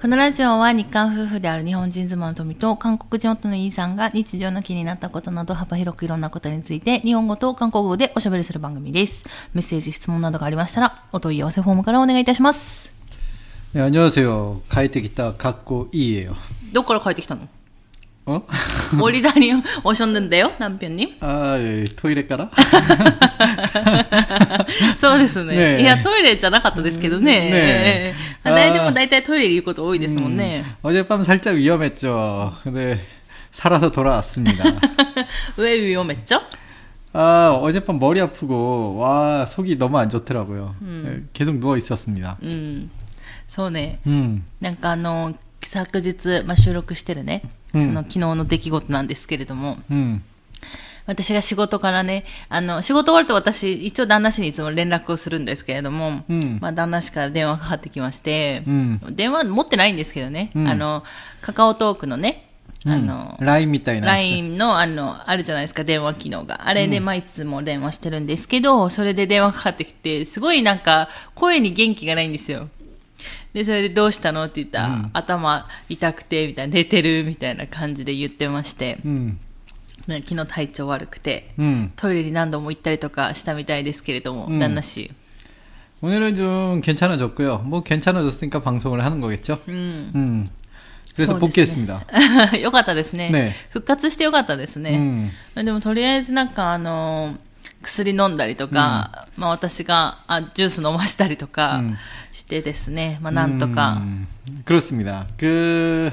このラジオは日韓夫婦である日本人妻の富と韓国人夫のイーさんが日常の気になったことなど幅広くいろんなことについて日本語と韓国語でおしゃべりする番組です。メッセージ、質問などがありましたらお問い合わせフォームからお願いいたします。 네, 안녕하세요. 가이테기타 갖고 이예요. どこから帰ってきたの 어? 오리다니 오셨는데요, 남편님? 아, 예, 토이레 가라? そうですね。ねえいや、トイレじゃなかったですけどね。ねえええあ誰でも大体トイレ行くこと多いですもんね。 어젯밤 살짝 위험했죠. 근데 살아서 돌아왔습니다. 上위험했죠? 아, 어젯밤 머리 아프고 와, 속이 너무 안 좋더라고요. 예, 계속 누워 있었습니다. うん。そうね。 음. なんかあの、昨日、まあ、収録してるね、うん その昨日の出来事なんですけれども、うん、私が仕事からね、あの、仕事終わると私、一応旦那氏にいつも連絡をするんですけれども、うん、まあ旦那氏から電話がかかってきまして、うん、電話持ってないんですけどね、あの、カカオトークのね、あの、LINE みたいな。LINE の、あの、あるじゃないですか、電話機能が。あれで、まあ、いつも電話してるんですけど、それで電話かかってきて、すごいなんか、声に元気がないんですよ。で、それでどうしたのって言ったら、頭痛くて、みたいな、寝てる、みたいな感じで言ってまして、 음. ね昨日体調悪くて、 음. トイレに何度も行ったりとかしたみたいですけれども、うん旦那氏。 오늘은 좀 괜찮아졌고요. 뭐 괜찮아졌으니까 방송을 하는 거겠죠? うん。 음. 그래서 そうですね 복귀했습니다. よかったですねね復活してよかったですね。 음. でもとりあえずなんかあの 薬飲んだりとか、まあ私があジュース飲ましたりとかうんしてですね、まあなんとか、 음, 그렇습니다. 그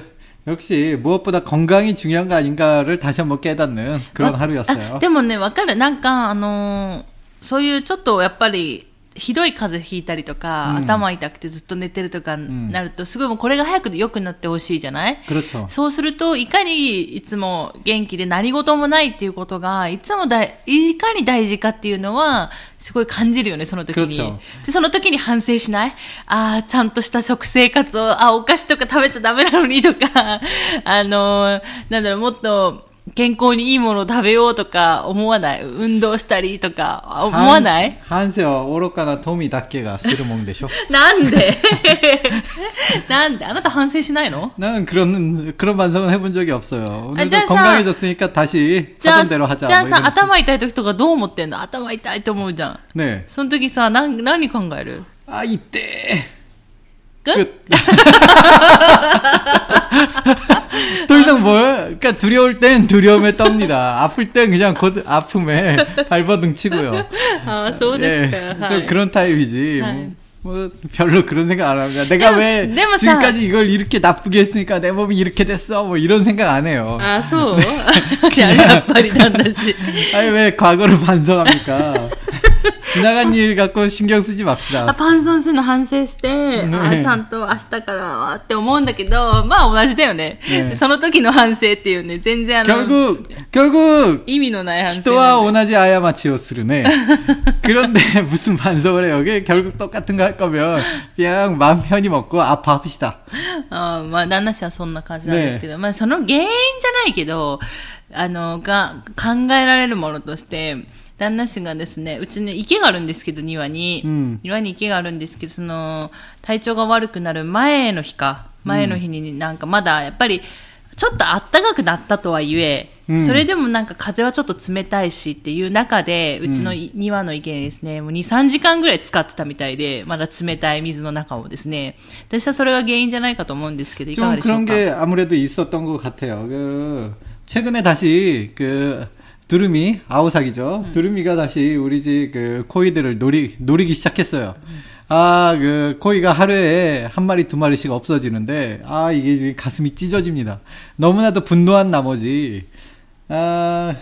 역시 무엇보다 건강이 중요한 거 아닌가를 다시 한번 깨닫는 그런 あ 하루였어요. あでもね、わかる。なんかあのーそういうちょっとやっぱり ひどい風邪ひいたりとか、うん、頭痛くてずっと寝てるとかなると、うん、すごいもうこれが早く良くなってほしいじゃない、そう。すると、いかにいつも元気で何事もないっていうことが、いつもだい、いかに大事かっていうのは、すごい感じるよね、その時に。で、その時に反省しない？ああ、ちゃんとした食生活を、あお菓子とか食べちゃダメなのにとか、あのー、なんだろう、もっと、健康にいいものを食べようとか思わない運動したりとかあ思わない 한세요 오로카나 도미 닭개가 쓰르 먹는데쇼. なんでなんであなた反省しないの 나는 그런 그런 반성은 해본 적이 없어요. 오늘도 자, 자. 건강해졌으니까 다시 じゃあ、 하던 대로 じ 하자. ゃあ 뭐 さ、 이런 頭痛い時とかどう思ってんの頭痛いと思うじゃん。 네. その時さ、なん何考える 아 이때 끝. 끝. 또 이상 뭘? 그러니까 두려울 땐 두려움에 떱니다. 아플 땐 그냥 곧 아픔에 발버둥 치고요. 아, 소원했어요. 예, 좀 그런 타입이지. 뭐, 뭐. 별로 그런 생각 안 합니다. 내가 왜 지금까지 이걸 이렇게 나쁘게 했으니까 내 몸이 이렇게 됐어 뭐 이런 생각 안 해요. 아 소. 그냥 말이 안 나지. 아니 왜 과거를 반성합니까? 지나간 일 갖고 신경 쓰지 あ 맙시다. パンソンするの反省して、ねあちゃんと明日からはって思うんだけど、まあ同じだよね。ねその時の反省っていうね、全然あの、 결국 결국 意味のない反省 히토와 なんで。 오나지 아야마치を쓰르네. 그런데 무슨 반성을 해요? 이게 결국 똑같은 거 할 거면 그냥 마음 편히 먹고 아파합시다. あーまあ、旦那氏はそんな感じなんですけど、まあ、その原因じゃないけど、あの、が、考えられるものとして、 旦那氏がですね、うちね、池があるんですけど、庭に。うん庭に池があるんですけど、その、体調が悪くなる前の日か、前の日になんかまだ、やっぱり、ちょっと暖かくなったとはいえ、うんそれでもなんか風はちょっと冷たいしっていう中で、うちのい庭の池にですね、もう2、3時間ぐらい使ってたみたいで、まだ冷たい水の中をですね、私はそれが原因じゃないかと思うんですけど、いかが 좀 でしょう 그런 か 게 아무래도 있었던 것 같아요. 그 최근에 다시 그 두루미 아오사기죠. 두루미가 다시 우리 집 그 코이들을 노리 노리기 시작했어요. 아, 그 코이가 하루에 한 마리 두 마리씩 없어지는데 아, 이게 가슴이 찢어집니다. 너무나도 분노한 나머지 아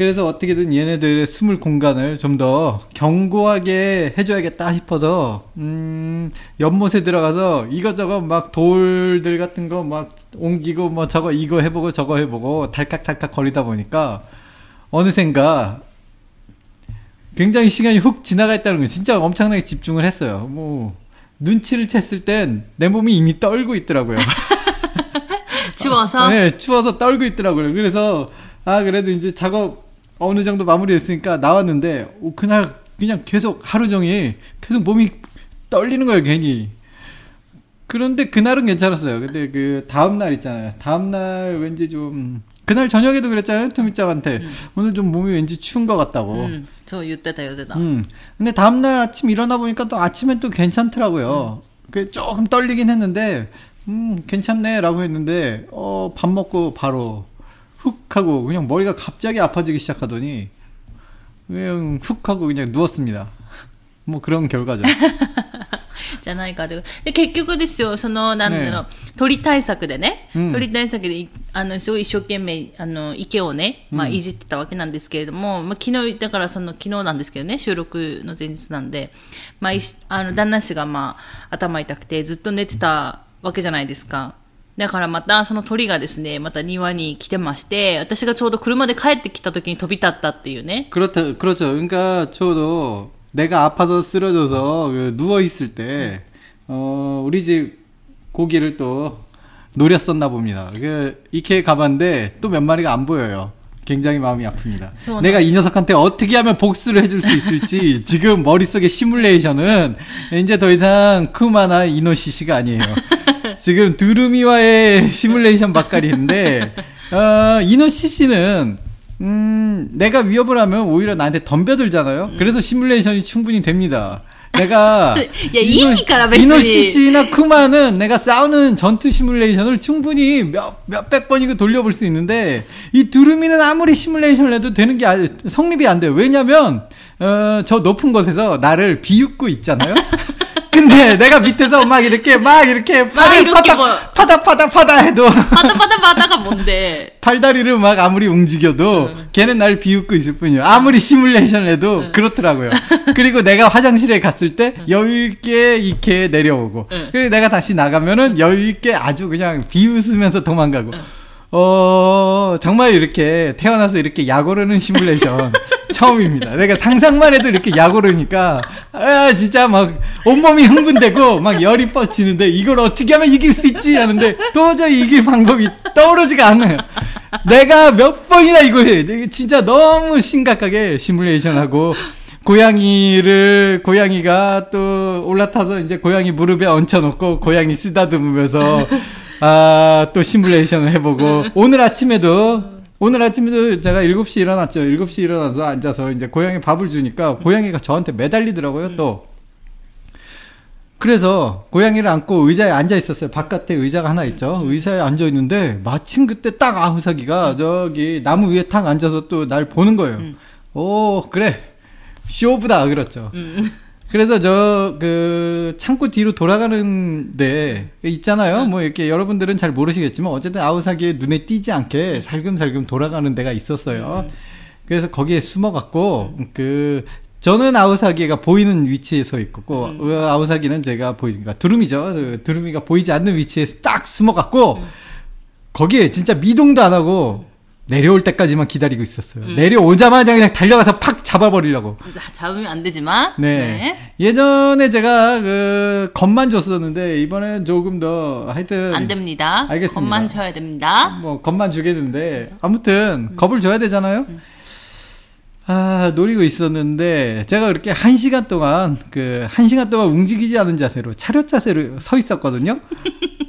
그래서 어떻게든 얘네들의 숨을 공간을 좀 더 견고하게 해줘야겠다 싶어서 음, 연못에 들어가서 이것저것 막 돌들 같은 거 막 옮기고 뭐 저거 이거 해보고 저거 해보고 달칵달칵 거리다 보니까 어느샌가 굉장히 시간이 훅 지나가 있다는 거 진짜 엄청나게 집중을 했어요. 뭐 눈치를 챘을 땐 내 몸이 이미 떨고 있더라고요. 추워서? 네, 추워서 떨고 있더라고요. 그래서 아 그래도 이제 작업 어, 어느 정도 마무리했으니까 나왔는데 그날 그냥 계속 하루 종일 계속 몸이 떨리는 거예요 괜히. 그런데 그날은 괜찮았어요. 근데 그 다음날 있잖아요. 다음날 왠지 좀 그날 저녁에도 그랬잖아요 토미짱한테. 음. 오늘 좀 몸이 왠지 추운 것 같다고. 음, 저 이때다 요새다. 음. 근데 다음날 아침 일어나 보니까 또 아침엔 또 괜찮더라고요. 그 조금 떨리긴 했는데 음 괜찮네라고 했는데 어 밥 먹고 바로 훅 하고 그냥 머리가 갑자기 아파지기 시작하더니 그냥 훅 하고 그냥 누웠습니다. 뭐 그런 결과죠. じゃないかと。で、結局ですよ、その、なんだろう、鳥対策でね、うん鳥対策でい、あの、すごい一生懸命、あの、池をね、まあ、いじってたわけなんですけれども、まあ、昨日、だからその、昨日なんですけどね、収録の前日なんで、まあ、いしあの、旦那氏が、まあ、頭痛くて、ずっと寝てたわけじゃないですか。 だからまたその鳥がですね、また庭に来てまして、私がちょうど車で帰ってきた時に飛び立ったっていうね。 그렇다, 그렇죠. 그러니까 저도 내가 아파서 쓰러져서 그 누워 있을 때, 어, 우리 집 고기를 또 노렸었나 봅니다. 그, 이케 가봤는데 또 몇 마리가 안 보여요. 굉장히 마음이 아픕니다. 소원. 내가 이 녀석한테 어떻게 하면 복수를 해줄 수 있을지 지금 머릿속에 시뮬레이션은 이제 더 이상 크마나 이노시시가 아니에요. 지금 두루미와의 시뮬레이션 bak가리인데 어, 이노시시는 음, 내가 위협을 하면 오히려 나한테 덤벼들잖아요. 그래서 시뮬레이션이 충분히 됩니다. 내가 야, 이니까라,別に. 이노시시나 쿠마는 내가 싸우는 전투 시뮬레이션을 충분히 몇, 몇백 번이고 돌려볼 수 있는데, 이 두루미는 아무리 시뮬레이션을 해도 되는 게, 아- 성립이 안 돼요. 왜냐면, 어, 저 높은 곳에서 나를 비웃고 있잖아요? 근데 내가 밑에서 막 이렇게, 막 이렇게, 팔을 이렇게 파다, 뭐- 파다, 파다, 파다 해도, 바다바다바다가 뭔데? 팔다리를 막 아무리 움직여도 걔는 나를 비웃고 있을 뿐이에요. 아무리 시뮬레이션을 해도 그렇더라고요. 그리고 내가 화장실에 갔을 때 여유 있게 이케 내려오고 그리고 내가 다시 나가면은 여유 있게 아주 그냥 비웃으면서 도망가고. 어 정말 이렇게 태어나서 이렇게 약오르는 시뮬레이션 처음입니다. 내가 상상만 해도 이렇게 약오르니까 아 진짜 막 온몸이 흥분되고 막 열이 뻗치는데 이걸 어떻게 하면 이길 수 있지 하는데 도저히 이길 방법이 떠오르지가 않아요. 내가 몇 번이나 이거 해. 진짜 너무 심각하게 시뮬레이션하고 고양이를 고양이가 또 올라타서 이제 고양이 무릎에 얹혀놓고 고양이 쓰다듬으면서 아 또 시뮬레이션을 해보고 오늘 아침에도 오늘 아침에도 제가 7시 일어났죠. 7시 일어나서 앉아서 이제 고양이 밥을 주니까 고양이가 저한테 매달리더라고요. 또 그래서 고양이를 안고 의자에 앉아 있었어요. 바깥에 의자가 하나 있죠. 의자에 앉아 있는데 마침 그때 딱 아우사기가 저기 나무 위에 탁 앉아서 또 날 보는 거예요. 오 그래 쇼부다 그렇죠. 음. 그래서 저 그 창고 뒤로 돌아가는데 있잖아요. 뭐 이렇게 여러분들은 잘 모르시겠지만 어쨌든 아우사기의 눈에 띄지 않게 살금살금 돌아가는 데가 있었어요. 그래서 거기에 숨어갖고 그 저는 아우사기가 보이는 위치에 서 있고 그 아우사기는 제가 보이니까 두루미죠. 그 두루미가 보이지 않는 위치에 딱 숨어갖고 거기에 진짜 미동도 안 하고 내려올 때까지만 기다리고 있었어요. 내려오자마자 그냥 달려가서 팍 잡아버리려고. 잡으면 안 되지만. 네. 예전에 제가 그 겁만 줬었는데 이번엔 조금 더 하여튼 안 됩니다. 알겠습니다. 겁만 쳐야 됩니다. 뭐 겁만 주겠는데 아무튼 겁을 줘야 되잖아요. 아 노리고 있었는데 제가 그렇게 한 시간 동안 그 한 시간 동안 움직이지 않은 자세로 차렷 자세로 서 있었거든요.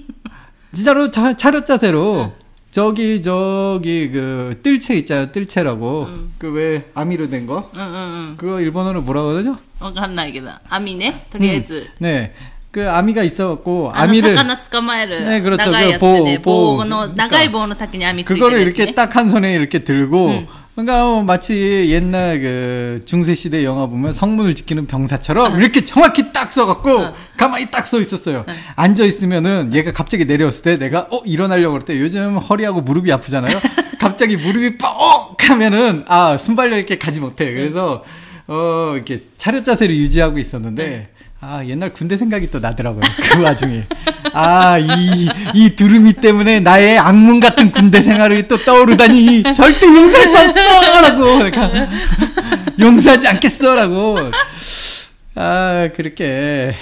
진짜로 차, 차렷 자세로 저기 저기 그 뜰채 있잖아요 뜰채라고 그 왜 아미로 된 거. うんうんうん。 그거 일본어로 뭐라고 그러죠? わかんないけど。網ね。とりあえず。 네. 그 아미가 있어갖고 あの、 아미를 魚捕まえる。 네, 그렇죠. 長いやつ 그 で、 보- 棒の、 보- 長い棒の先に網ついてる 그거를 やつ、ね。 이렇게 딱 한 손에 이렇게 들고 그러니까 뭐 마치 옛날 그 중세 시대 영화 보면 성문을 지키는 병사처럼 이렇게 정확히 딱 서갖고 가만히 딱 서 있었어요. 앉아 있으면은 얘가 갑자기 내려왔을 때 내가 어 일어나려고 그럴 때 요즘 허리하고 무릎이 아프잖아요. 갑자기 무릎이 뻑 하면은 아 순발력 있게 가지 못해. 그래서 어 이렇게 차렷 자세를 유지하고 있었는데 아, 옛날 군대 생각이 또 나더라고요. 그 와중에. 아, 이, 이 두루미 때문에 나의 악몽 같은 군대 생활이 또 떠오르다니, 절대 용서할 수 없어! 라고. 그러니까, 용서하지 않겠어! 라고. 아, 그렇게.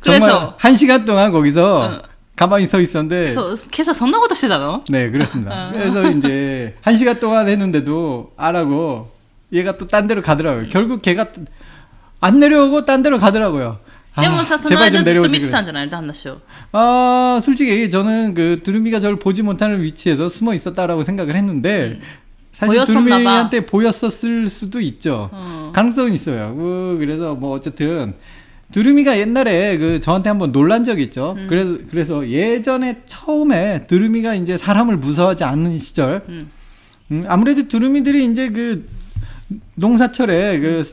그래서. 한 시간 동안 거기서 어. 가만히 서 있었는데. 계속 선나고도 시다노? 네, 그렇습니다. 아. 그래서 이제, 한 시간 동안 했는데도, 아라고, 얘가 또 딴 데로 가더라고요. 음. 결국 걔가, 안 내려오고 딴 데로 가더라고요. 아, でもさ、その 제발 間 좀 ずっと 내려오지 見て 그래. たんじゃない旦那氏を。 아, 솔직히 저는 그 두루미가 저를 보지 못하는 위치에서 숨어 있었다라고 생각을 했는데 사실 보였었나 봐. 두루미한테 보였었을 수도 있죠. 음. 가능성은 있어요. 그, 그래서 뭐 어쨌든 두루미가 옛날에 그 저한테 한번 놀란 적이 있죠. 음. 그래서 그래서 예전에 처음에 두루미가 이제 사람을 무서워하지 않는 시절, 음. 음, 아무래도 두루미들이 이제 그 농사철에 그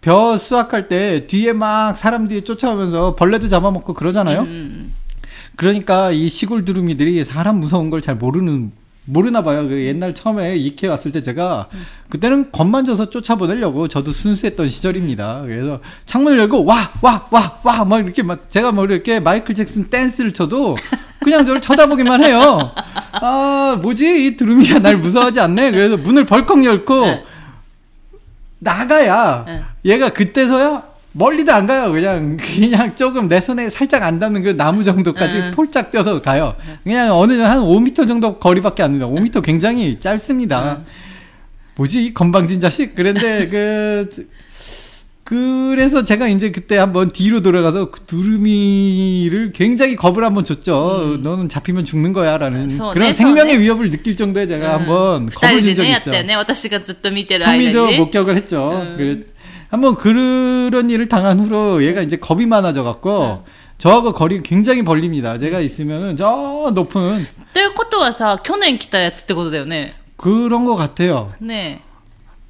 벼 수확할 때 뒤에 막 사람 뒤에 쫓아오면서 벌레도 잡아먹고 그러잖아요.うん그러니까 이 시골 두루미들이 사람 무서운 걸 잘 모르는 모르나 봐요. 그 옛날 처음에 이케 왔을 때 제가 그때는 겁만 줘서 쫓아보내려고 저도 순수했던 시절입니다. 그래서 창문을 열고 와 와 와 와 막 이렇게 막 제가 뭐 이렇게 마이클 잭슨 댄스를 쳐도 그냥 저를 쳐다보기만 해요. 아 뭐지 이 두루미가 날 무서워하지 않네. 그래서 문을 벌컥 열고 네. 나가야 네. 얘가 그때서야 멀리도 안 가요. 그냥 그냥 조금 내 손에 살짝 안 닿는 그 나무 정도까지 네. 폴짝 뛰어서 가요. 그냥 어느 정도 한 5m 정도 거리밖에 안 됩니다. 5m 굉장히 짧습니다. 뭐지 이 건방진 자식? 그런데 그 그래서 제가 이제 그때 한번 뒤로 돌아가서 그 두루미를 굉장히 겁을 한번 줬죠. 너는 잡히면 죽는 거야라는そうね 그런 そう 생명의 ね 위협을 느낄 정도에 제가 うん 한번 二 겁을 人 준 で 적이 ね、やったよ 있어요. ね。私がずっと見てる間に 토미도 ね。 목격을 했죠. 음. 그래 한번 그런 일을 당한 후로 얘가 이제 겁이 많아져 갖고 저하고 거리가 굉장히 벌립니다. 제가 있으면은 저 높은 ということはさ、去年来たやつってことだよね。 그런 것 같아요. ね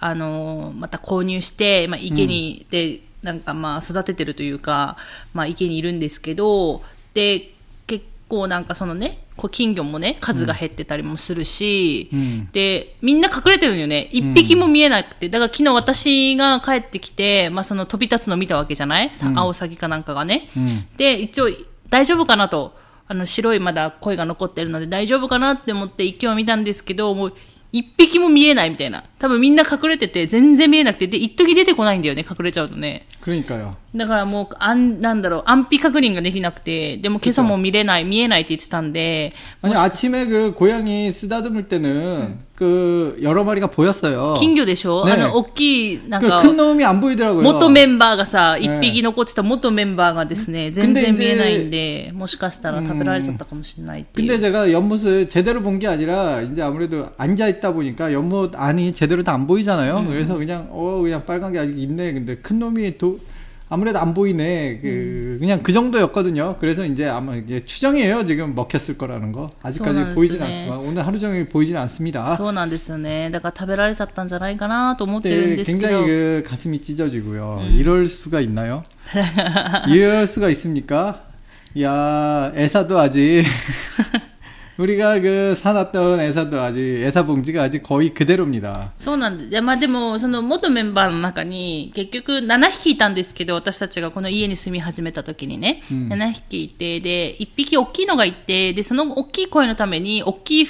あのーまた購入して、まあ、池に、で、なんかまあ、育ててるというか、まあ、池にいるんですけど、で、結構なんかそのね、こう金魚もね、数が減ってたりもするし、うんで、みんな隠れてるのよね。一匹も見えなくて。だから昨日私が帰ってきて、まあその飛び立つの見たわけじゃない、さアオサギかなんかがね。 음. で、一応、大丈夫かなと。あの、白いまだ声が残ってるので大丈夫かなって思って一挙見たんですけど、もう、一匹も見えないみたいな。多分みんな隠れてて全然見えなくて、で、一時出てこないんだよね、隠れちゃうとね。 그러니까요. だからもう、あん、なんだろう、安否確認ができなくて、でも今朝も見れない、見えないって言ってたんで、 아니 아침에 그 고양이 쓰다듬을 때는 그 여러 마리가 보였어요. 金魚でしょ、ねあの、大きい、なん 그 か、 큰 놈이 안 보이더라고요. 元メンバーがさ、ね一匹残ってた元メンバーがですね、全然見えないんで、もしかしたら食べられちゃったかもしれないってい 근데 う。 제가 연못을 제대로 본 게 아니라 이제 아무래도 앉아 있다 보니까 연못 안이 제 대로 다 안 보이잖아요. 그래서 그냥 어 그냥 빨간 게 아직 있네. 근데 큰 놈이 도 아무래도 안 보이네. 그 그냥 그 정도였거든요. 그래서 이제 아마 이게 추정이에요. 지금 먹혔을 거라는 거. 아직까지 소나무스네. 보이진 않지만 오늘 하루 종일 보이진 않습니다. そうなんですよね。だから食べられちゃったんじゃないかなと思ってるん 네, ですけ 굉장히 ど。 그 가슴이 찢어지고요. 이럴 수가 있나요? 이럴 수가 있습니까? 야, 애사도 아직 우리가 그 사놨던 애사도 아직 애사 봉지가 아직 거의 그대로입니다. そうなんです。いやまあでも、その元メンバーの中に、結局7匹いたんですけど、私たちがこの家に住み始めた時にね、うん7匹いて、で、1匹大きいのがいて、で、その大きい声のために、大きい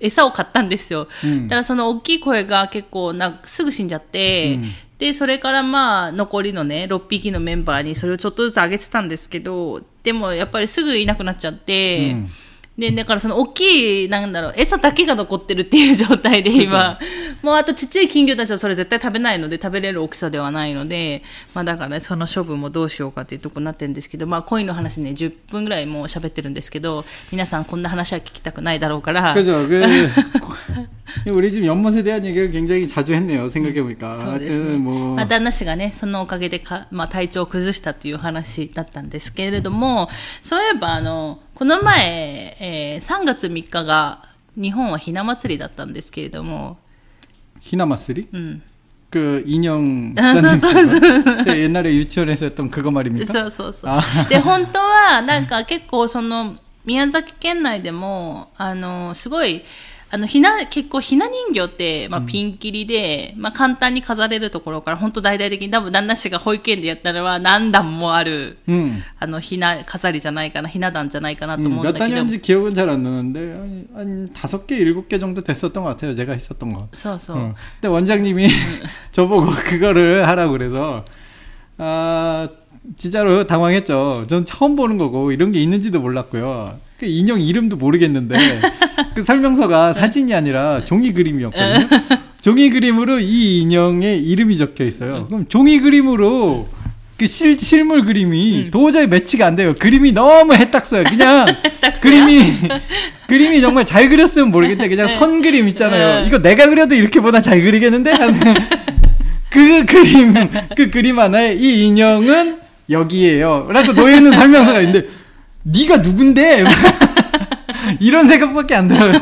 餌を買ったんですよ。うんただその大きい声が結構な、すぐ死んじゃって、うんで、それからまあ、残りのね、6匹のメンバーにそれをちょっとずつあげてたんですけど、でもやっぱりすぐいなくなっちゃって、うん で、だからその大きい、なんだろう、餌だけが残ってるっていう状態で今、もうあとちっちゃい金魚たちはそれ絶対食べないので、食べれる大きさではないので、まあだからその処分もどうしようかっていうとこになってるんですけど、まあ恋の話ね、10分ぐらいもう喋ってるんですけど、皆さんこんな話は聞きたくないだろうから。우리 집 연못에 대한 얘기를 굉장히 자주 했네요. 생각해 보니까. そうですね。 하여튼 뭐 まあ、旦那氏がね、そのおかげでか、まあ、体調を崩したという話だったんですけれども、そういえば、あの、この前、えー3月3日が、日本はひな祭りだったんですけれども、 히나마쓰리? うん。 그 인형 아, 쌓는 서, 서, 그거? 제가 옛날에 유치원에서 했던 그거 말입니까? そうそうそうあ。で、本当は、なんか結構その、宮崎県内でも、あの、すごい、 あの、ひな、結構ひな人形って、まあ、ピンキリで、まあ、簡単に飾れるところから、本当大々的に、多分旦那氏が保育園でやったのは何段もある、 음. あの、ひな飾りじゃないかな、ひな壇じゃないかなと 음, 思うん 몇 だけど。 단이었는지 기억은 잘 안 나는데 한, 한 다섯 개 일곱 개 정도 됐었던 것 같아요. 제가 했었던 거. そうそう。 어. 근데 원장님이 저보고 그거를 하라고 그래서 아 진짜로 당황했죠. 전 처음 보는 거고 이런 게 있는지도 몰랐고요. 그 인형 이름도 모르겠는데 그 설명서가 사진이 아니라 종이 그림이었거든요. 종이 그림으로 이 인형의 이름이 적혀 있어요. 그럼 종이 그림으로 그 실, 실물 그림이 도저히 매치가 안 돼요. 그림이 너무 해딱서요. 그냥 그림이 그림이 정말 잘 그렸으면 모르겠는데 그냥 선 그림 있잖아요. 네. 이거 내가 그려도 이렇게보다 잘 그리겠는데 하는 그 그림 그 그림 하나에 이 인형은 여기에요. 라고 놓여 있는 설명서가 있는데 네가 누군데? 이런 생각밖에 안 들어요.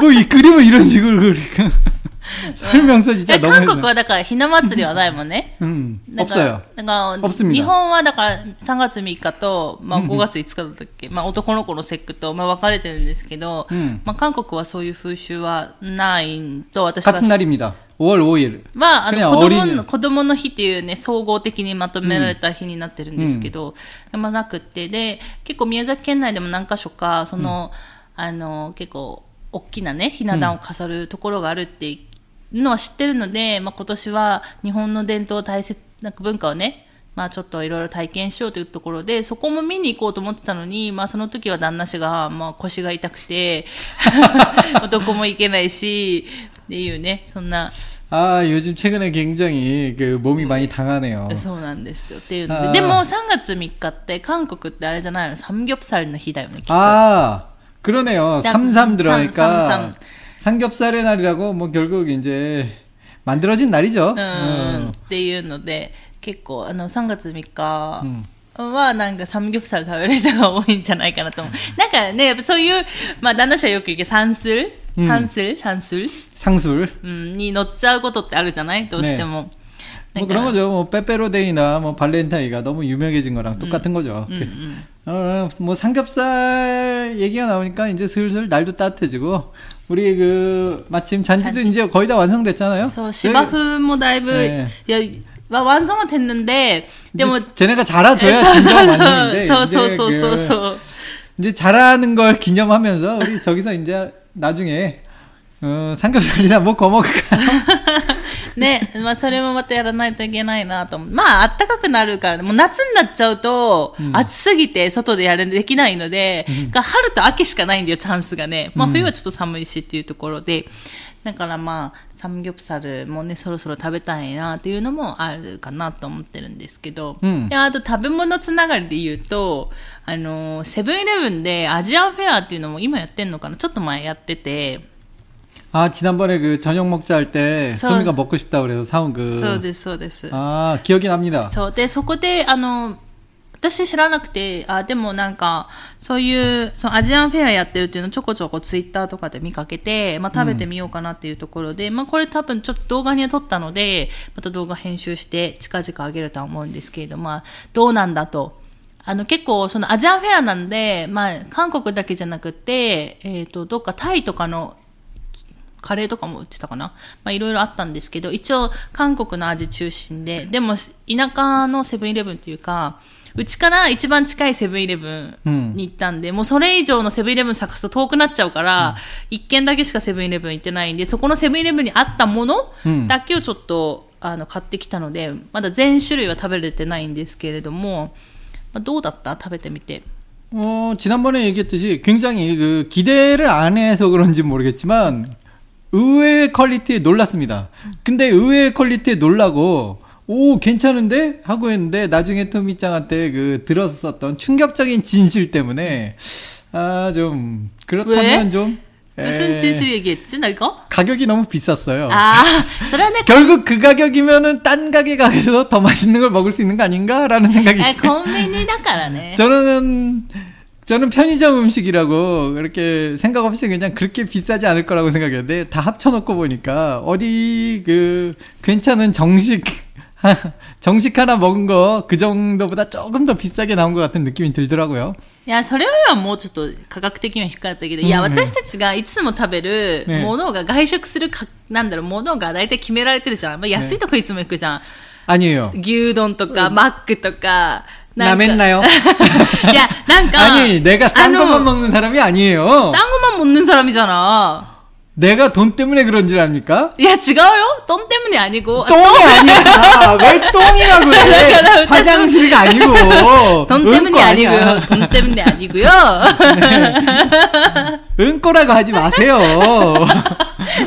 뭐 이 그림을 이런 식으로 그리니까 설명서 진짜 え 너무 韓国 해서. はだからひな祭りはないもんね。 음 だから 없어요. だから 없습니다 日本はだから3月3日と、まあ、5月5日だったっけ、まあ、男の子の節句と、まあ、分かれてるんですけど、うんまあ、韓国はそういう風習はないと私は 같은 날입니다. 5월 5 일. まあ、あの子供の子供の日っていうね、総合的にまとめられた日になってるんですけど、ん、まあなくって、で、結構宮崎県内でも何か所か、その、あの、結構、大きなね、ひな壇を飾るところがあるっていうのは知ってるので、まあ今年は日本の伝統大切、な文化をね、まあちょっといろいろ体験しようというところで、そこも見に行こうと思ってたのに、まあその時は旦那氏が、まあ腰が痛くて 男も行けないし、っていうね、そんな、 아 요즘 최근에 굉장히 그 몸이 많이 당하네요. そうなんですよ。っていうのあーで。でも3月3日って韓国ってあれじゃないのサムギョプサルの日だよね、きっと。 아 그러네요. 야, 33 삼, 들어가니까 삼, 삼. 삼겹살의 날이라고 뭐 결국 이제 만들어진 날이죠. うん、 음. っていうので、結構あの3月3日はなんかサムギョプサル食べる人が多いんじゃないかなと思う。なんかね、やっぱそういう、まあ旦那氏はよく言うけど、 サンスルサンスルサンスル 상술. うん、に乗っちゃうことってあるじゃないどうしても。 뭐 그런 거죠. 뭐 빼빼로데이나 뭐 발렌타이가 너무 유명해진 거랑 똑같은 거죠. 어, 뭐 삼겹살 얘기가 나오니까 이제 슬슬 날도 따뜻해지고 우리 그 마침 잔치도 잔치. 이제 거의 다 완성됐잖아요. そう、芝生もだいぶ、ねいや、わ완성은 됐는데、でも、 이제 쟤네가 잘해줘야 そう 진짜 そう 완성인데 そうそう 이제 そうそう 그 そう。 이제 잘하는 걸 기념하면서 우리 저기서 이제 나중에 어, 삼겹살이나 뭐 거먹을까요? ね、まあそれもまたやらないといけないなと思う。まあ暖かくなるから、もう夏になっちゃうと、暑すぎて外でやれできないので、が春と秋しかないんだよ、チャンスがね。まあ冬はちょっと寒いしっていうところで、だからまあ、 サムギョプサルもね、そろそろ食べたいなっていうのもあるかなと思ってるんですけど、うんであと食べ物つながりで言うと、あの、セブンイレブンでアジアンフェアっていうのも今やってんのかなちょっと前やってて、 아 지난번에 그 저녁 먹자 할 때 서- 토미가 먹고 싶다 그래서 사온 그 そうです、そうです。 아 기억이 납니다. そう。で、そこで、あの、 私知らなくて、あ、でもなんか、そういう、そのアジアンフェアやってるっていうのをちょこちょこツイッターとかで見かけて、まあ食べてみようかなっていうところで、まあこれ多分ちょっと動画には撮ったので、また動画編集して近々上げるとは思うんですけれど、まあどうなんだと。あの結構そのアジアンフェアなんで、まあ韓国だけじゃなくて、えっ、と、どっかタイとかのカレーとかも売ってたかな。まあいろいろあったんですけど、一応韓国の味中心で、でも田舎のセブンイレブンっていうか、うちから一番近いセブンイレブンに行ったんで、もうそれ以上のセブンイレブン探すと遠くなっちゃうから、一軒だけしかセブンイレブン行ってないんで、そこのセブンイレブンにあったものうんだけをちょっと、あの買ってきたので、まだ全種類は食べれてないんですけれども、まあ、どうだった食べてみて。 어 지난번에 얘기했듯이 굉장히 그 기대를 안 해서 그런지 모르겠지만 의외의 퀄리티에 놀랐습니다. 근데 의외의 퀄리티에 놀라고 오 괜찮은데 하고 했는데 나중에 토미짱한테 그 들었었던 충격적인 진실 때문에 아 좀 그렇다면 왜? 좀 무슨 진실 얘기했지, 나 이거? 가격이 너무 비쌌어요. 아, 결국 그 가격이면은 딴 가게 가서 더 맛있는 걸 먹을 수 있는 거 아닌가라는 생각이. 아, 고민이다가라네. 저는 저는 편의점 음식이라고 그렇게 생각 없이 그냥 그렇게 비싸지 않을 거라고 생각했는데 다 합쳐놓고 보니까 어디 그 괜찮은 정식 정식 하나 먹은 거 그 정도보다 조금 더 비싸게 나온 것 같은 느낌이 들더라고요. いや、それよりはもうちょっと価格的には低かったけど、いや、うん私たちがいつも食べるねものが外食するか、なんだろう、ものが大体決められてるじゃん。まあ、安いとこいつも行くじゃん。 아니에요. 牛丼とか、マックとか。なめんなよ。いや、なんか。 아니, 내가 싼 あの 것만 먹는 사람이 아니에요. 싼 것만 먹는 사람이잖아. 내가 돈 때문에 그런 줄 압니까? いや、違うよ。돈 때문이 아니고. 똥이 아니야. 왜 똥이라고 해? 그러니까 화장실가 아니고. 돈 때문이 응꼬 아니야. 아니고요. 돈 때문이 아니고요. 응꼬라고 하지 마세요.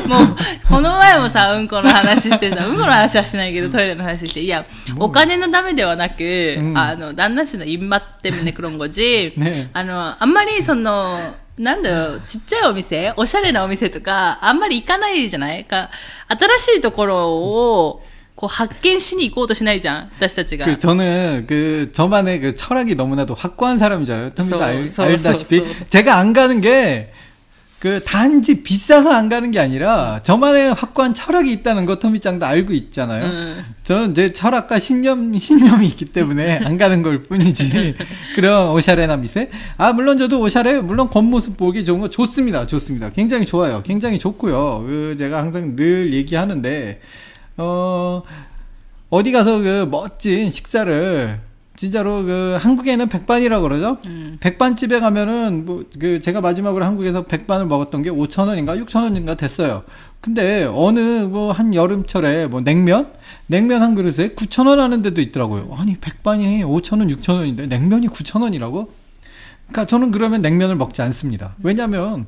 もう、この前もさ、うんこの話してさ、うんこの話はしてないけど、トイレの話して、いや、お金のためではなく、うんあの、旦那氏のインマッテムネクロンゴジ、ねあの、あんまりその、 なんだよ、ちっちゃいお店、おしゃれなお店とか、あんまり行かないじゃないか、新しいところを、こう発見しに行こうとしないじゃん、私たちが。 그 저는 그 저만의 그 철학이 너무나도 확고한 사람이잖아요. 톰이도 소, 알, 소, 알다시피 소, 소. 제가 안 가는 게 그 단지 비싸서 안 가는 게 아니라 저만의 확고한 철학이 있다는 거 토미짱도 알고 있잖아요. 음. 저는 제 철학과 신념 신념이 있기 때문에 안 가는 걸 뿐이지. 그런 오샤레나 미세. 아 물론 저도 오샤레 물론 겉모습 보기 좋은 거 좋습니다. 좋습니다. 굉장히 좋아요. 굉장히 좋고요. 그 제가 항상 늘 얘기하는데 어 어디 가서 그 멋진 식사를 진짜로 그 한국에는 백반이라고 그러죠. 음. 백반집에 가면은 뭐 그 제가 마지막으로 한국에서 백반을 먹었던 게 5천 원인가 6천 원인가 됐어요. 근데 어느 뭐 한 여름철에 뭐 냉면 냉면 한 그릇에 9천 원 하는 데도 있더라고요. 아니 백반이 5천 원 6천 원인데 냉면이 9천 원이라고? 그러니까 저는 그러면 냉면을 먹지 않습니다. 왜냐면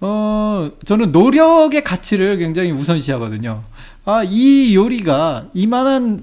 어 저는 노력의 가치를 굉장히 우선시하거든요. 아 이 요리가 이만한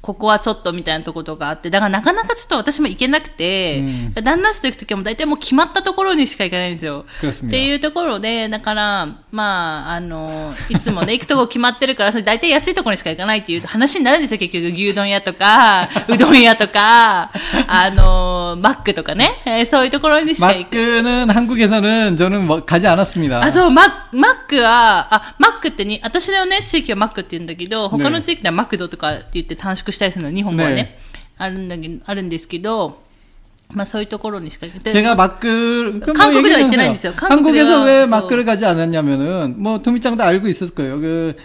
ここはちょっとみたいなとことがあって、だからなかなかちょっと私も行けなくて、旦那氏と行くときはもう大体もう決まったところにしか行かないんですよ。 그렇습니다. っていうところで、だから、まあ、あの、いつもね、行くとこ決まってるから、それ大体安いところにしか行かないっていう話になるんですよ、結局。牛丼屋とか、うどん屋とか、あの、マックとかね、えーそういうところにしか行く。 마크는 한국에서는 저는 뭐 가지 않았습니다. あ、そう、マッマックは、あ、マックってに、私のね、地域はマックって言うんだけど、他の地域ではマクドとかって言って短縮 したりするの、日本語はね、ねあるんだけど、あるんですけど、まあそういうところにしか行って。 제가 마크 그뭐 한국에도 얘기 좀 있진 해요. 않으세요. 한국에서 한국에도 왜 그래서- 마크를 가지 않았냐면은 뭐 토미짱도 알고 있었을 거예요. 그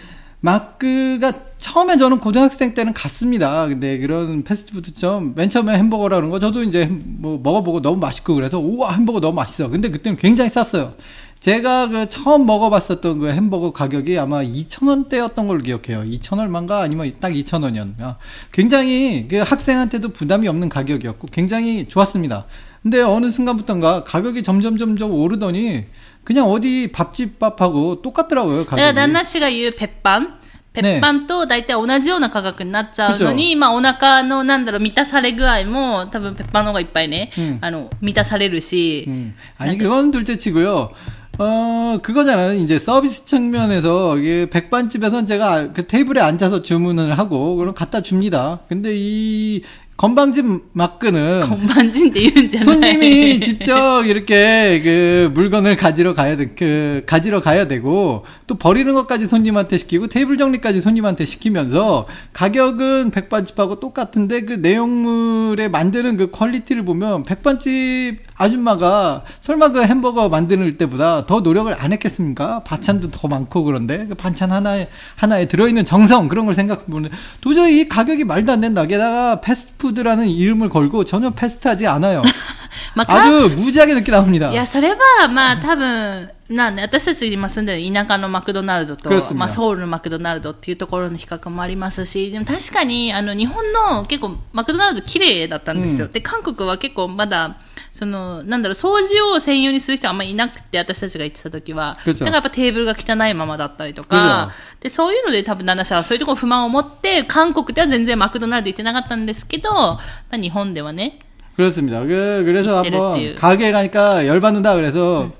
마크가 처음에 저는 고등학생 때는 갔습니다. 근데 그런 패스트푸드점 맨 처음에 햄버거라 그런 거 저도 이제 뭐 먹어보고 너무 맛있고 그래서 우와 햄버거 너무 맛있어. 근데 그때는 굉장히 쌌어요. 제가 그 처음 먹어봤었던 그 햄버거 가격이 아마 2,000원대였던 걸로 기억해요. 2,000얼마인가 아니면 딱 2,000원이었나. 굉장히 그 학생한테도 부담이 없는 가격이었고 굉장히 좋았습니다. 근데 어느 순간부터인가 가격이 점점 점점 오르더니 그냥 어디 밥집 밥하고 똑같더라고요 だから 가격이. 旦那氏が言う鉄板鉄板と大体同じような価格になっちゃうのに、まあお腹のなんだろう、満たされ具合も多分鉄板の方がいっぱいね、うんあの、満たされるし、 음. 아니 그건 둘째치고요. 어 그거잖아요. 이제 서비스 측면에서 이게 백반집에선 제가 그 테이블에 앉아서 주문을 하고 그럼 갖다 줍니다. 근데 이 건방진 막근은 건방진 이은잖아요. 손님이 직접 이렇게 그 물건을 가지러 가야 되, 그 가지러 가야 되고 또 버리는 것까지 손님한테 시키고 테이블 정리까지 손님한테 시키면서 가격은 백반집하고 똑같은데 그 내용물에 만드는 그 퀄리티를 보면 백반집 아줌마가 설마 그 햄버거 만드는 때보다 더 노력을 안 했겠습니까? 반찬도 더 많고 그런데 그 반찬 하나에 하나에 들어 있는 정성 그런 걸 생각해 보면 도저히 이 가격이 말도 안 된다. 게다가 패스 푸드라는 이름을 걸고 전혀 패스트하지 않아요. まあ、た 아주 무지하게 늦게 나옵니다. いや、それは、まあ、多分、なんで、私たち今住んでる田舎のマクドナルドと 그렇습니다 、まあ、ソウルのマクドナルドっていうところの比較もありますし、でも確かに、あの、日本の結構、マクドナルド綺麗だったんですよ。うんで、韓国は結構まだ、 その、なんだろう、掃除を専用にする人はあんまりいなくて、私たちが行ってた時は。だ 그죠 からやっぱテーブルが汚いままだったりとか、で、そういうので多分旦那氏はそういうところ不満を持って、韓国では全然マクドナルド行ってなかったんですけど、まあ日本ではね、 그렇습니다. 그, 그래서 이때를 한번 띄우- 가게에 가니까 열받는다 그래서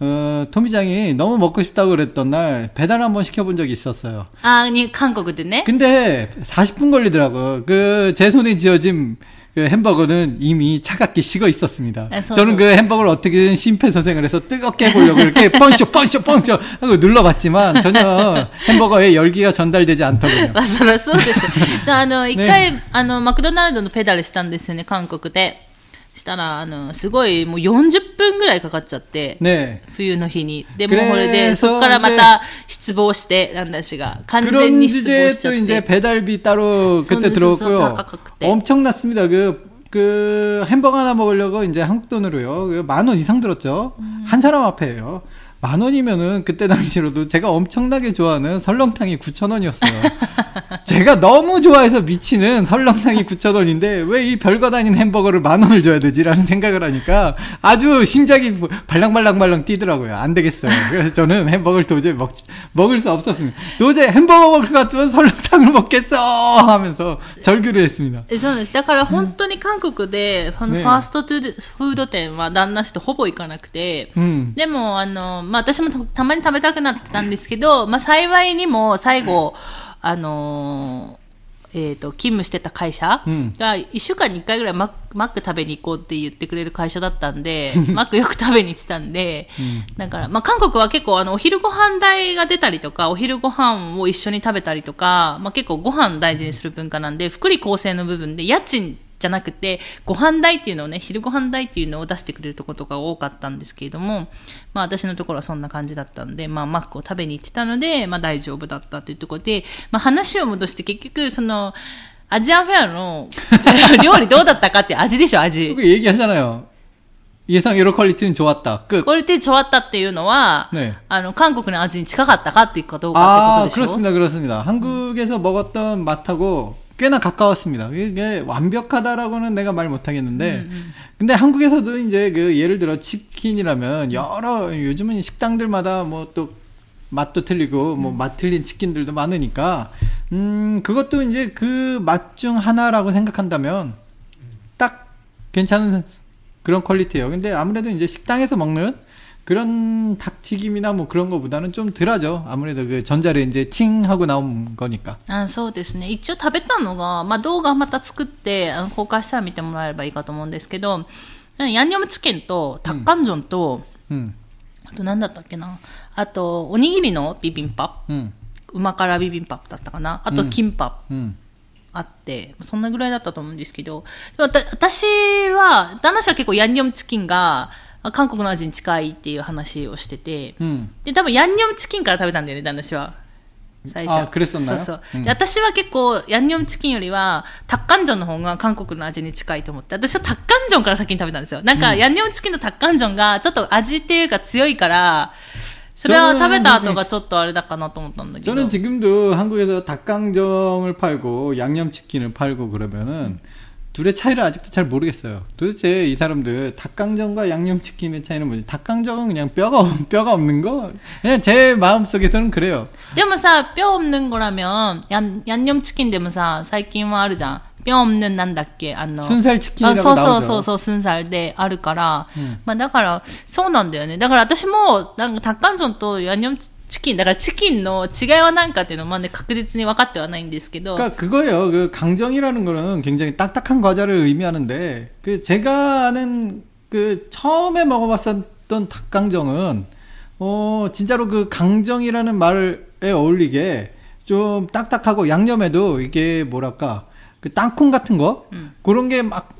어, 토미장이 너무 먹고 싶다고 그랬던 날 배달 한번 시켜본 적이 있었어요. あに、韓国でね。 근데 40분 걸리더라고요. 그 제 손에 지어진 그 햄버거는 이미 차갑게 식어 있었습니다. 아, 서- 저는 그 햄버거를 어떻게든 심폐소생을 해서 뜨겁게 해보려고 이렇게 뻥쇼 뻥쇼 뻥쇼 하고 눌러봤지만 전혀 햄버거에 열기가 전달되지 않더군요. まあ、そりゃそうです。じゃあ、あの、一ね回、あの、マクドナルドのペダルしたんですよね、韓国で。 したら、あの、すごい、もう40分ぐらいかかっちゃって。 네. 冬の日に。で、もう 그래서 これで、そこからまた失望して、なんだしが。完全 그런 に失望 주제에 しちゃ 또 っ 이제 て。 배달비 따로 손- 그때 손- 손 들어갔고요. 다 깎았대. 엄청났습니다. 그, 그 햄버거 하나 먹으려고 이제 한국 돈으로요. 그 만 원 이상 들었죠. 한 사람 앞에요. 만 원이면은 그때 당시로도 제가 엄청나게 좋아하는 설렁탕이 9천 원이었어요. 제가 너무 좋아해서 미치는 설렁탕이 9천 원인데 왜 이 별거 다닌 햄버거를 만 원을 줘야 되지라는 생각을 하니까 아주 심장이 발랑발랑발랑 뛰더라고요. 안 되겠어요. 그래서 저는 햄버거를 도저히 먹, 먹을 수 없었습니다. 도저히 햄버거 먹을 것 같으면 설렁탕을 먹겠어 하면서 절규를 했습니다. えそうです。だから本当に韓国で、ファねファーストフード店は旦那氏とほぼ行かなくて、 음. でも、あの、 まあ、私もたたまに食べたくなったんですけど、まあ、幸いにも最後、あのーえっ、と、勤務してた会社うん。が、1週間に1回ぐらいマックマック食べに行こうって言ってくれる会社だったんで、マックよく食べに行ってたんで、だから、まあ、韓国は結構、あの、お昼ご飯代が出たりとか、お昼ご飯を一緒に食べたりとか、まあ、結構ご飯大事にする文化なんで、福利厚生の部分で家賃じゃなくて、ご飯代っていうのをね、昼ご飯代っていうのを出してくれるところとか多かったんですけれども、まあ私のところはそんな感じだったんで、まあマックを食べに行ってたので、まあ大丈夫だったというところで、まあ話を戻して結局、その、アジアンフェアの料理どうだったかって味でしょ、味。 그 얘기하잖아요. 예상 여러 퀄리티는 좋았다. 끝. これで좋았다っていうのは、ねあの、韓国の味に近かったかっていうかどうか 아, ってことでしょ 그렇습니다. 그렇습니다. 한국에서 먹었던 맛하고 꽤나 가까웠습니다. 이게 완벽하다라고는 내가 말 못하겠는데, 근데 한국에서도 이제 그 예를 들어 치킨이라면 여러 요즘은 식당들마다 뭐 또 맛도 틀리고 뭐 맛 틀린 치킨들도 많으니까, 음 그것도 이제 그 맛 중 하나라고 생각한다면 딱 괜찮은 그런 퀄리티예요. 근데 아무래도 이제 식당에서 먹는 그런 닭튀김이나 뭐 그런 거보다는 좀 덜하죠. 아무래도 그 전자레인지에 칭 하고 나온 거니까. あそうですね。一応食べたのが、まあ、動画また作って、あの公開したら見てもらえればいいかと思うんですけど、ヤンニョムチキンと、タッカンジョンと、 음, あと何だったっけな。あと、おにぎりのビビンパ 음, うま辛ビビンパだったかな。あと、キンパ 음. あって、そんなぐらいだったと思うんですけど、でもわた私は、旦那氏は結構ヤンニョムチキンが、あ 韓国の味に近いっていう話をしてて、 음. で、多分ヤンニョムチキンから食べたんだよね、旦那氏は。最初。あクレソンなそうそう、うんで。私は結構、ヤンニョムチキンよりは、タッカンジョンの方が韓国の味に近いと思って、私はタッカンジョンから先に食べたんですよ。なんか、ヤンニョムチキンのタッカンジョンが、ちょっと味っていうか強いから、それは食べた後がちょっとあれだかなと思ったんだけど。 저는 지금도 한국에서 닭강정을 팔고 양념치킨을 팔고 그러면은 둘의 차이를 아직도 잘 모르겠어요. 도대체 이 사람들 닭강정과 양념치킨의 차이는 뭐지? 닭강정은 그냥 뼈가 없- 뼈가 없는 거? 그냥 제 마음 속에서는 그래요. でもさ、뼈 없는 거라면, 양, 양념치킨 でもさ、最近はあるじゃん。뼈 없는 なんだっけあの、 순살 あ 치킨이라고 そうそう 나오죠. そうそう、スンサルであるから、うんまあだから、そうなんだよね。だから私も、なんか、タッカンジョンとヤンニョム チキン、だからチキンの違いは何かっていうのはまあね、確実に分かってはないんですけど、 그러니까 그거예요. 그 강정이라는 거는 굉장히 딱딱한 과자를 의미하는데 그 제가 아는 그 처음에 먹어봤었던 닭강정은 어 진짜로 그 강정이라는 말에 어울리게 좀 딱딱하고 양념에도 이게 뭐랄까 그 땅콩 같은 거 음. 그런 게 막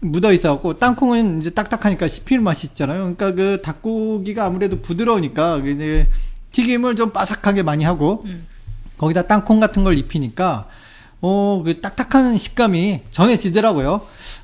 묻어 있어갖고 땅콩은 이제 딱딱하니까 씹히는 맛이 있잖아요. 그러니까 그 닭고기가 아무래도 부드러우니까 이제 튀김을 좀 바삭하게 많이 하고 음. 거기다 땅콩 같은 걸 입히니까 어, 그 딱딱한 식감이 전해지더라고요.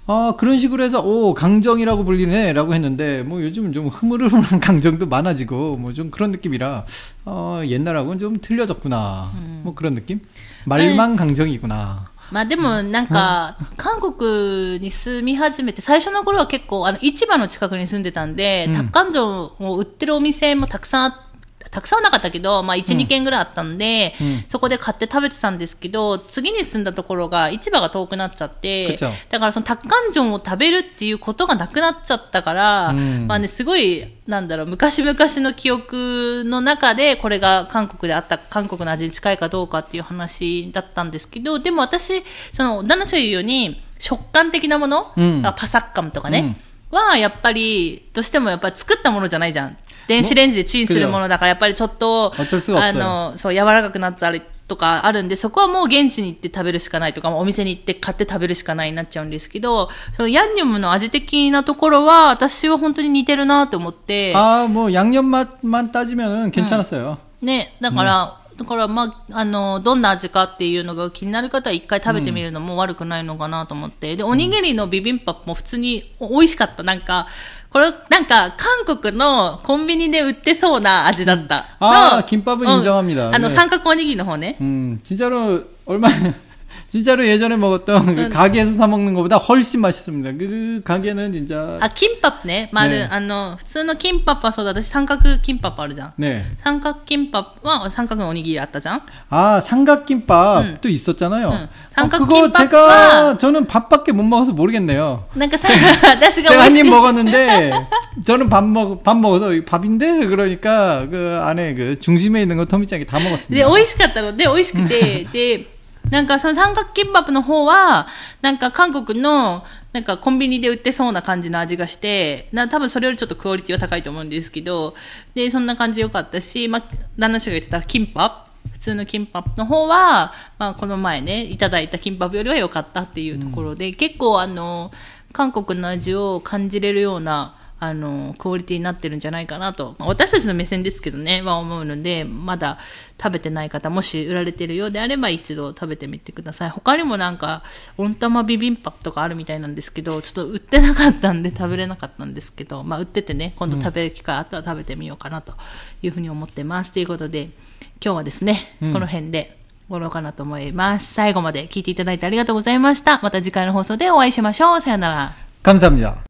어, 그런 식으로 해서 오, 강정이라고 불리네라고 했는데 뭐 요즘은 좀 흐물흐물한 강정도 많아지고 뭐 좀 그런 느낌이라 어, 옛날하고는 좀 틀려졌구나. 뭐 그런 느낌? 말만 강정이구나. まあでもなんか、韓国に住み始めて、最初の頃は結構、あの、市場の近くに住んでたんで、うんタッカンジョンを売ってるお店もたくさんあっ たくさんはなかったけど、まあ1、2軒ぐらいあったんで、うん。そこで買って食べてたんですけど、次に住んだところが市場が遠くなっちゃってだからそのタッカンジョンを食べるっていうことがなくなっちゃったから、うん。まあね、すごい、なんだろう、昔々の記憶の中で、これが韓国であった、韓国の味に近いかどうかっていう話だったんですけど、でも私、その、旦那さん言うように、食感的なもの、うん。あパサッカムとかね、は、やっぱり、どうしてもやっぱり作ったものじゃないじゃん。電子レンジでチンするものだから、やっぱりちょっと、 어쩔수가 あ 없어요 の、そう、柔らかくなっちゃうとかあるんで、そこはもう現地に行って食べるしかないとか、お店に行って買って食べるしかないになっちゃうんですけど、そのヤンニョムの味的なところは、私は本当に似てるなと思って、 아, 뭐 양념 맛만 따지면은 괜찮았어요. ね、だから、だから、まあ、あの、どんな味かっていうのが気になる方は一回食べてみるのも悪くないのかなと思って。で、おにぎりのビビンパも普通に美味しかった。なんか、 これ、なんか、韓国のコンビニで売ってそうな味だった。あーの金箔うん 인정합니다 あの、ね三角おにぎりの方ね。 음, 진짜로 얼마 진짜로 예전에 먹었던 그 음. 가게에서 사 먹는 것보다 훨씬 맛있습니다. 그, 그 가게는 진짜 아 김밥네. 말은 네. 안어 보통 김밥 봐서 나도 삼각 김밥 말이잖아. 네. 삼각 김밥와 어, 삼각 오니기리 왔다잖아. 아 삼각 김밥도 음. 있었잖아요. 응. 삼각 아, 그거 김밥 제가 저는 밥밖에 못 먹어서 모르겠네요. 그러니까 사... 제가 한 입 먹었는데 저는 밥 먹 밥 먹어서 밥인데 그러니까 그 안에 그 중심에 있는 거 토미짱이 다 먹었습니다. 네, 오이시켰다고. 네, 오이시크대. 네. なんかその三角キンパップの方は、なんか韓国の、なんかコンビニで売ってそうな感じの味がして、な多分それよりちょっとクオリティは高いと思うんですけど、で、そんな感じ良かったし、まあ、旦那氏が言ってたキンパップ、普通のキンパップの方は、まあ、この前ね、いただいたキンパップよりは良かったっていうところで、結構あの、韓国の味を感じれるような、あの、クオリティになってるんじゃないかなと。まあ私たちの目線ですけどね、は思うので、まだ食べてない方、もし売られてるようであれば一度食べてみてください。他にもなんか、温玉ビビンパとかあるみたいなんですけど、ちょっと売ってなかったんで食べれなかったんですけど、まあ売っててね、今度食べる機会あったら食べてみようかなというふうに思ってます。ということで、今日はですね、この辺で終わろうかなと思います。最後まで聞いていただいてありがとうございました。また次回の放送でお会いしましょう。さよなら。 감사합니다.